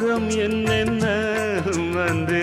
மோகம் என்னென்ன வந்து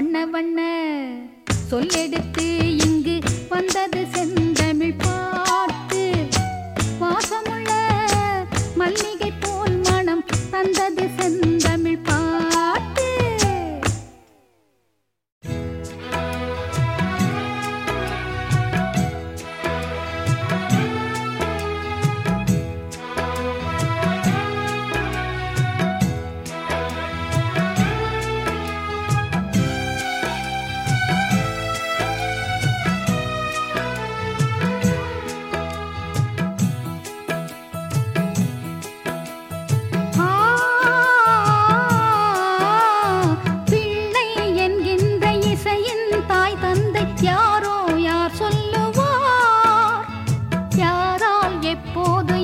வண்ண வண்ண சொல்லெடுத்து எப்போது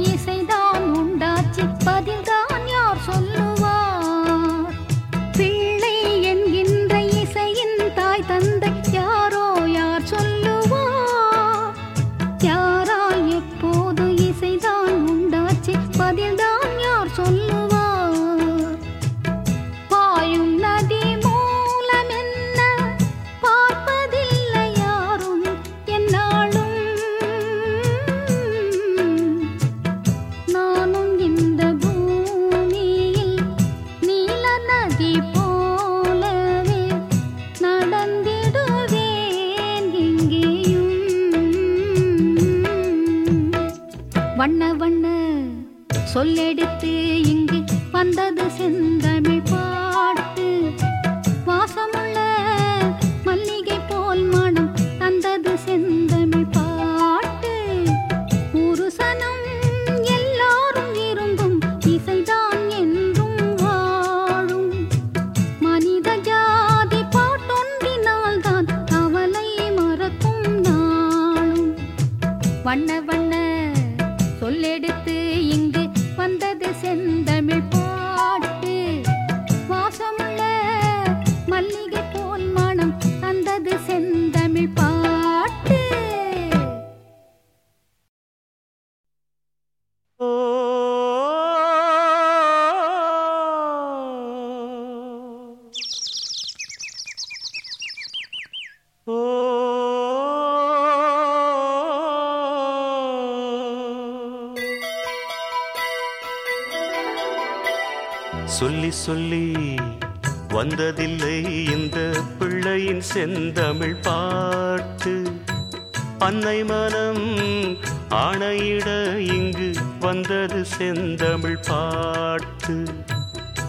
சொல்லி வந்ததில்லை இந்த பிள்ளையின் செந்தமிழ் பார்த்து அன்னை மனம் ஆணையிட இங்கு வந்தது செந்தமிழ் பார்த்து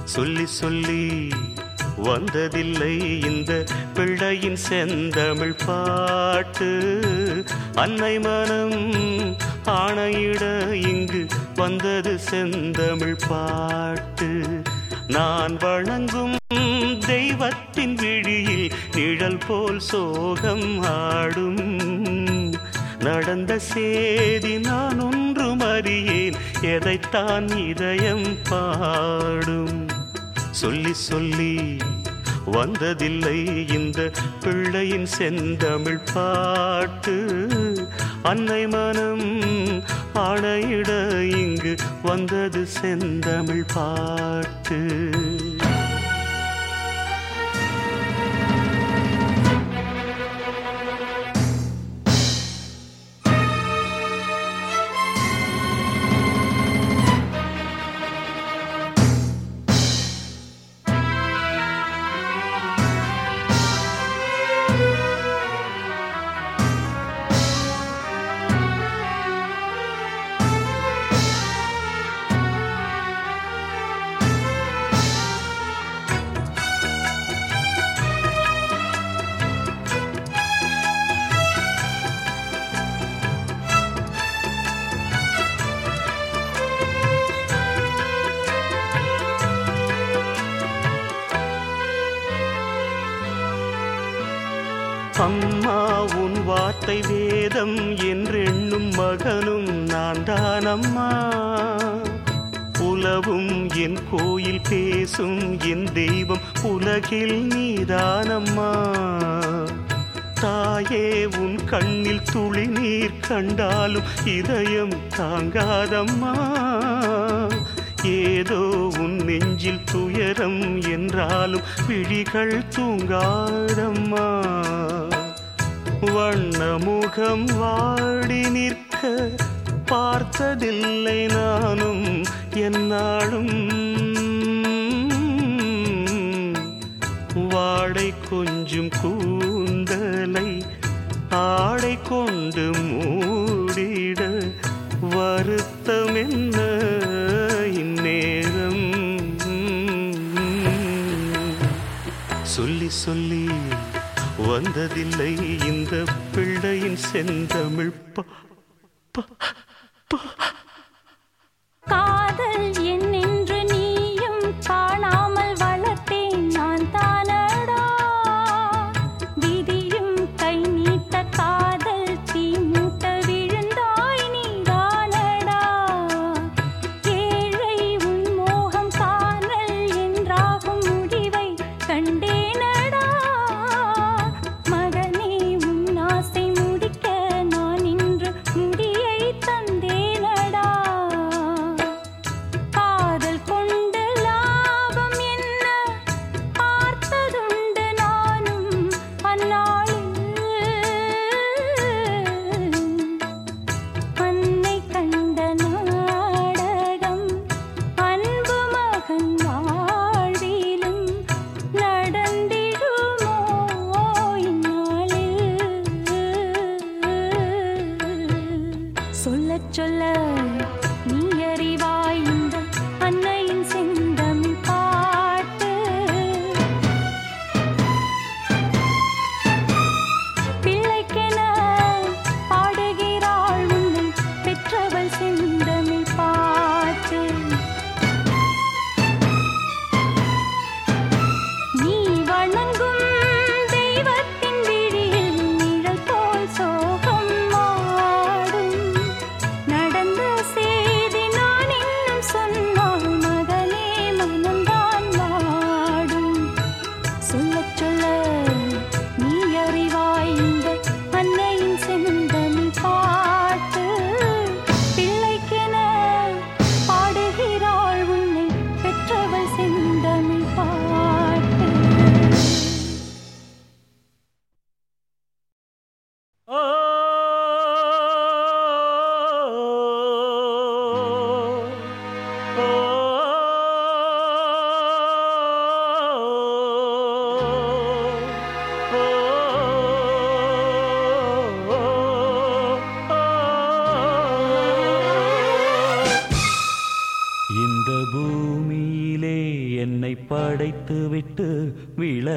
சொல்லி சொல்லி வந்ததில்லை இந்த பிள்ளையின் செந்தமிழ் பாட்டு. அன்னை மனம் ஆணையிட இங்கு வந்தது செந்தமிழ் பாட்டு. நான் வணங்கும் தெய்வத்தின் விழியில் நிழல் போல் சோகம் ஆடும். நடந்த சேதி நான் ஒன்று அறியேன் எதைத்தான் இதயம் பாடும். சொல்லி சொல்லி வந்ததில்லை இந்த பிள்ளையின் செந்தமிழ் பாட்டு. அன்னை மனம் ஆணையிட இங்கு வந்தது செந்தமிழ் பாட்டு. வார்த்தை வேதம் என்றெண்ணும் மகனும் நான் தானம்மா அம்மா உலவும் என் கோயில் பேசும் என் தெய்வம் உலகில் நீதானம்மா. தாயே உன் கண்ணில் துளி நீர் கண்டாலும் இதயம் தாங்காதம்மா. ஏதோ உன் நெஞ்சில் துயரம் என்றாலும் விழிகள் தூங்காதம்மா. வண்ணமுகம் வாடி நிற்க பார்த்ததில்லை நானும் என்னாலும். வாடை கொஞ்சம் கூந்தலை ஆடை கொண்டு மூடிட வருத்தம் என்ன? இந்நேரம். சொல்லி சொல்லி வந்ததில்லை. இந்த பிள்ளையின் செந்தமிழ் பா நீ அறிவாயின் விட்டு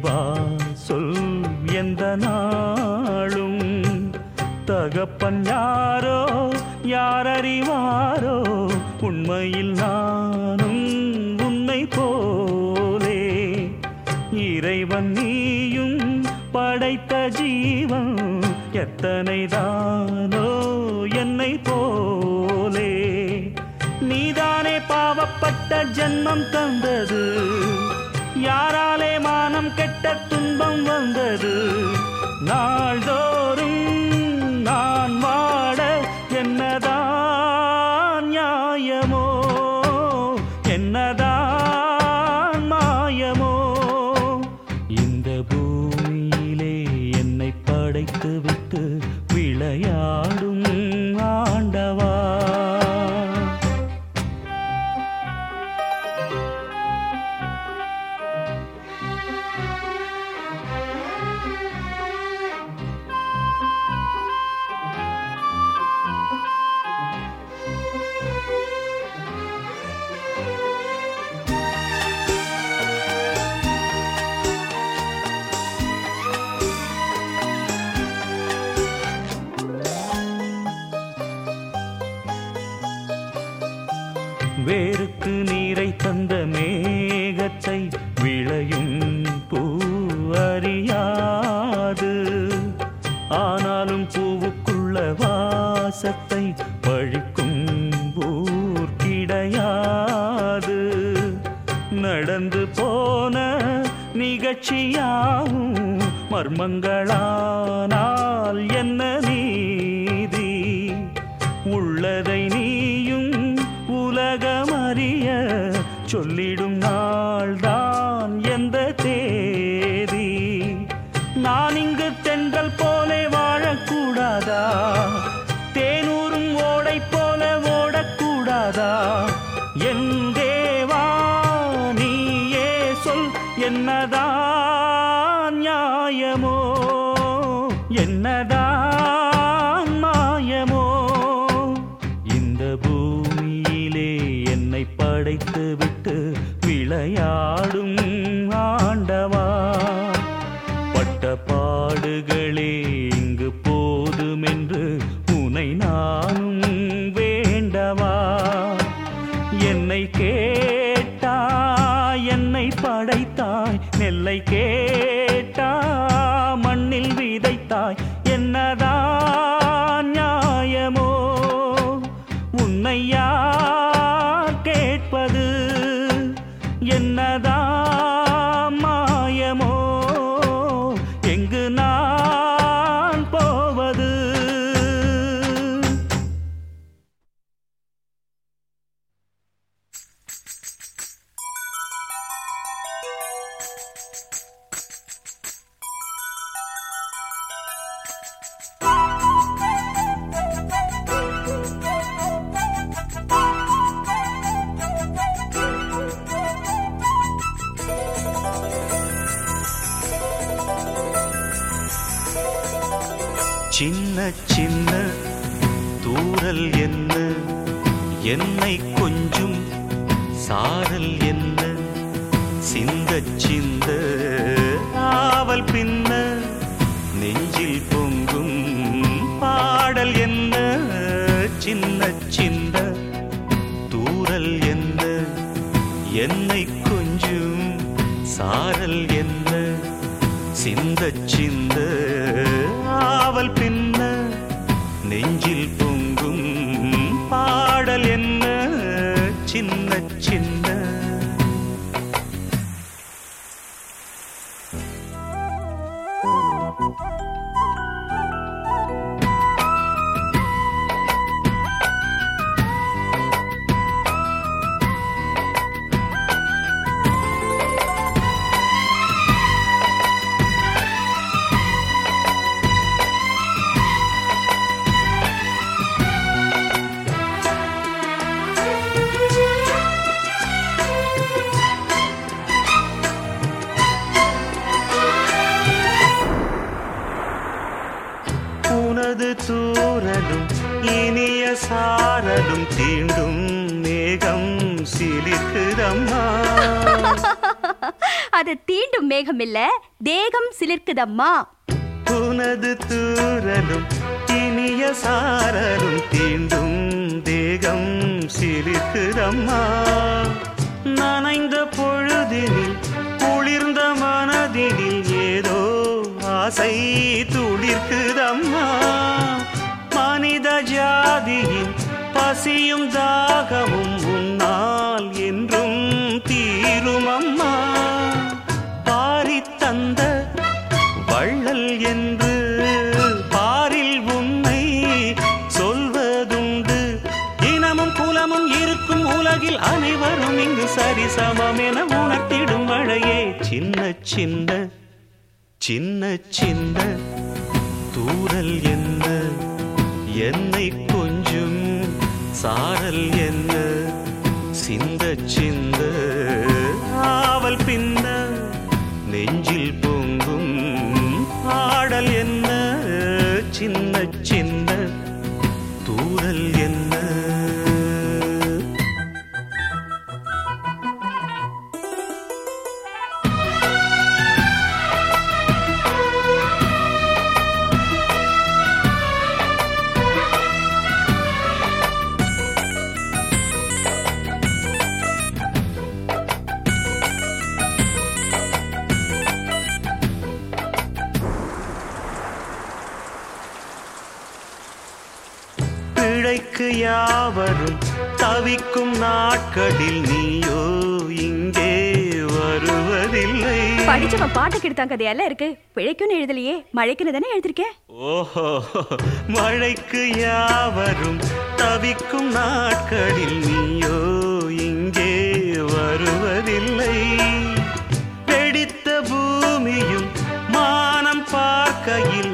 இறைவா சொல் எந்த நாளும். தகப்பன் யாரோ யாரறிவாரோ உண்மையில் நானும் உன்னை போலே. இறைவன் நீயும் படைத்த ஜீவன் எத்தனை தானோ என்னை போலே. நீதானே பாவப்பட்ட ஜன்மம் தந்தது. யாராலே மானம் கெட்ட துன்பம் வந்தது. நாள்தோறும் சொல்லிடும் நான். என்னையா சிந்த தூரலும் இனிய சாரலும் தீண்டும் மேகம் சிலிக்குதம்மா அது தீண்டும் மேகம் இல்ல தேகம் சிலிர்க்குதம்மா. உனது தூரலும் இனிய சாரலும் தீண்டும் தேகம் சிலிக்குதம்மா நனைந்த பொழுதினில் குளிர்ந்த மனதினில் ஏதோ ஆசை துடிர்க்குதம்மா. மனித ஜாதியின் பசியும் தாகமும் உன்னால் என்றும் தீருமம்மா. பாரித் தந்த வள்ளல் என்று பாரில் உன்னை சொல்வதுண்டு. இனமும் குலமும் இருக்கும் உலகில் அனைவரும் இங்கு சரிசமம் என உணர்த்திடும் மழையே சின்ன சின்ன சின்ன சின்ன தூரல் என்ன? என்னை கொஞ்சம் சாரல் என்ன? சிந்த சிந்த ஆவல் பின்ன நெஞ்சில் யாவரும் தவிக்கும் நாட்களில் நீயோ இங்கே வருவதில்லை. படிச்சவன் பாட்டுக்கு எடுத்தாங்க கதையெல்லாம் இருக்கு. பிழைக்குன்னு எழுதலையே. மழைக்குன்னு தானே எழுதிருக்கேன் ஓஹோ மழைக்கு யாவரும் தவிக்கும் நாட்களில் நீயோ இங்கே வருவதில்லை. வெடித்த பூமியும் மானம் பார்க்கையில்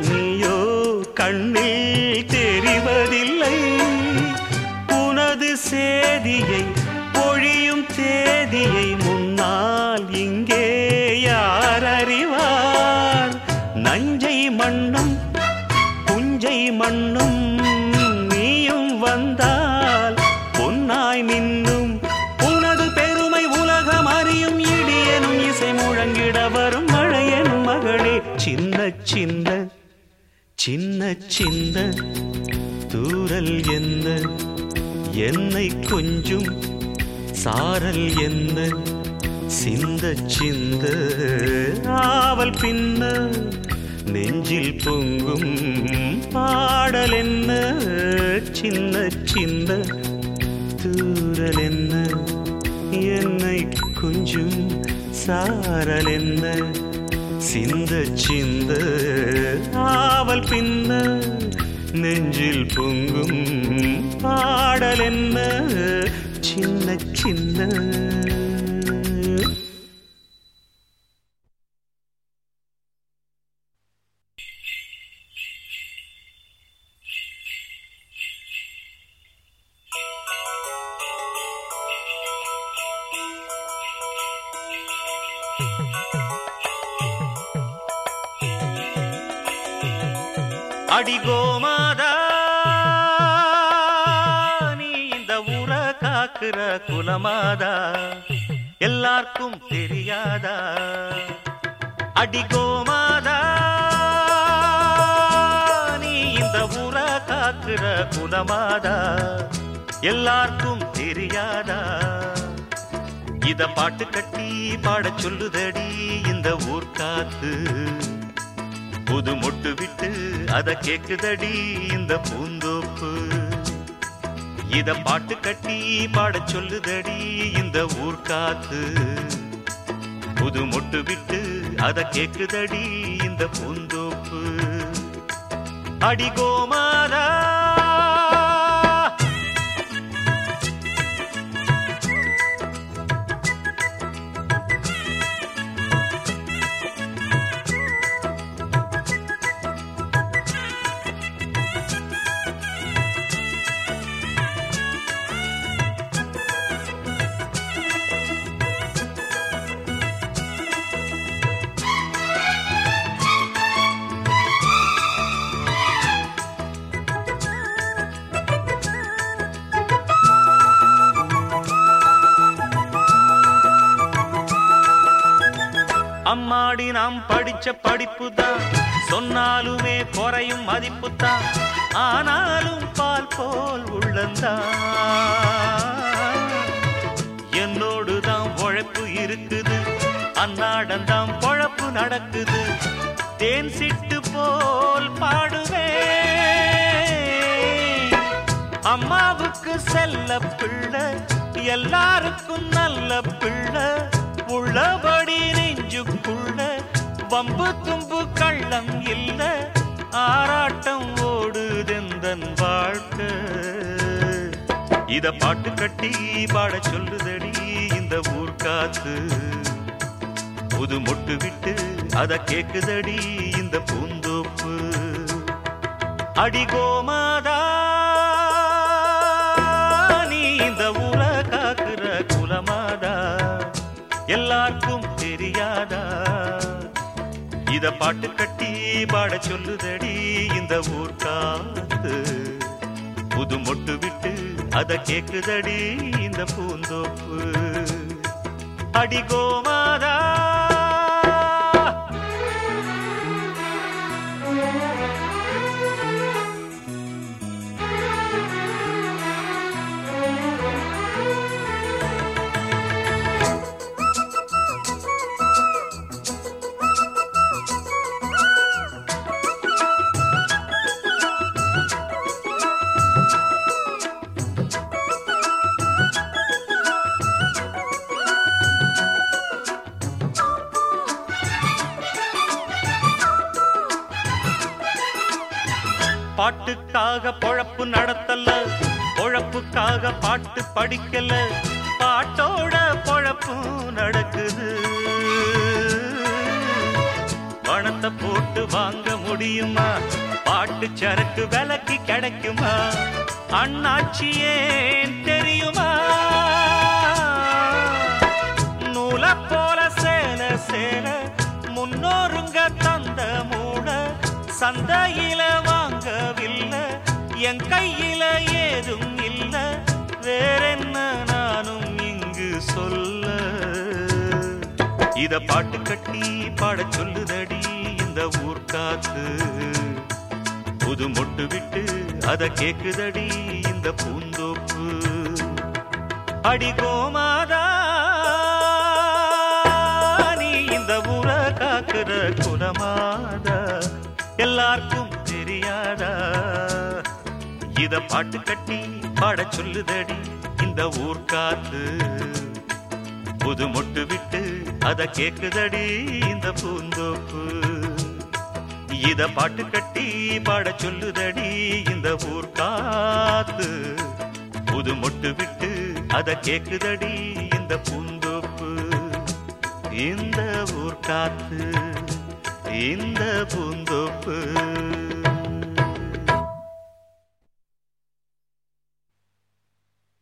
சேதியை பொழியும் தேதியை முன்னால் இங்கே யார் அறிவார்? நஞ்சை மண்ணும் புஞ்சை மண்ணும் நீயும் வந்தால் பொன்னாய் மின்னும். உனது பெருமை உலகம் அறியும் இடியனும் இசை முழங்கிட வரும் மழையனும் மகளே. சின்ன சின்ன சின்ன சின்ன தூரல் என்ன? என்னை கொஞ்சும். சாரல் என்ன? சிந்த சிந்த. ஆவல் பின்ன. நெஞ்சில் பொங்கும் பாடல் என்ன? சின்ன சின்ன. தூரல் என்ன? என்னை கொஞ்சும். சாரல் என்ன? சிந்த சிந்த. ஆவல் பின்ன. நெஞ்சில் பொங்கும். பாடல் என்ன? சின்ன சின்ன. காக்குற குலமாதா எல்லாருக்கும் தெரியாதா? அடிகோமாதா? நீ இந்த ஊர காக்குற குலமாதா எல்லாருக்கும் தெரியாதா? இத பாட்டு கட்டி பாடச் சொல்லுதடி இந்த ஊர் காத்து. புது முட்டு விட்டு அத கேக்குதடி இந்த பூந்தோப்பு. இத பாட்டு கட்டி பாடச் சொல்லுதடி இந்த ஊர்காத்து புது மொட்டு விட்டு அத கேக்குதடி இந்த பூந்தோப்பு. அடிகோமாதா படிச்ச படிப்பு தான் சொன்னாலுமே குறையும் மதிப்பு தான் ஆனாலும் பால் போல் உள்ளந்தான். என்னோடு தான் உழைப்பு இருக்குது. அன்னாடம் தான் பொழப்பு நடக்குது. தேன் சிட்டு போல் பாடுவேன். அம்மாவுக்கு செல்ல பிள்ளை எல்லாருக்கும் நல்ல பிள்ளை. உள்ளபடி நெஞ்சுக்குள்ள வம்பு தும்பு கள்ளம் இல்ல ஆராட்டம் ஓடுதெந்தன் வாழ்க்கை. இத பாட்டு கட்டி பாட சொல்லுதடி இந்த ஊர் காத்து. புது மொட்டு விட்டு அத கேக்குதடி இந்த பூந்தோப்பு. அடிகோமாதா நீ இந்த ஊரை காக்குற குலமாதா. எல்லாருக்கும் தெரியாதா? இத பாட்டு கட்டி பாட சொல்லுதடி இந்த ஊர் காத்து. புது மொட்டு விட்டு அத கேக்குதடி இந்த பூந்தோப்பு. அடிகோமாதா பாட்டு படிக்கல பாட்டோட பொழப்பும் நடக்குது. பணத்தை போட்டு வாங்க முடியுமா? பாட்டு சரக்கு விலைக்கு கிடைக்குமா? அண்ணாச்சி ஏன் தெரியுமா? நூலை போல சேல சேல முன்னோருங்க தந்த மூட சந்தையில வாங்கவில்லை என் கையில ஏதும் இல்லை. வேறென்ன நானும் இங்கு சொல்ல? இத பாட்டு கட்டி பாட சொல்லுதடி இந்த ஊர்காத்து புது மொட்டு விட்டு அத கேக்குதடி இந்த பூந்தோப்பு. அடிகோமாதா நீ இந்த ஊரை காக்குற குலமாதா எல்லாருக்கும் தெரியாதா? இத பாட்டு கட்டி பாட சொல்லுதடி இந்த ஊர் காத்து. புது மொட்டு விட்டு அத கேக்குதடி இந்த பூந்தோப்பு. இத பாட்டு கட்டி பாட சொல்லுதடி இந்த ஊர் காத்து. புது மொட்டு விட்டு அத கேக்குதடி இந்த பூந்தோப்பு. இந்த ஊர் காத்து இந்த பூந்தோப்பு.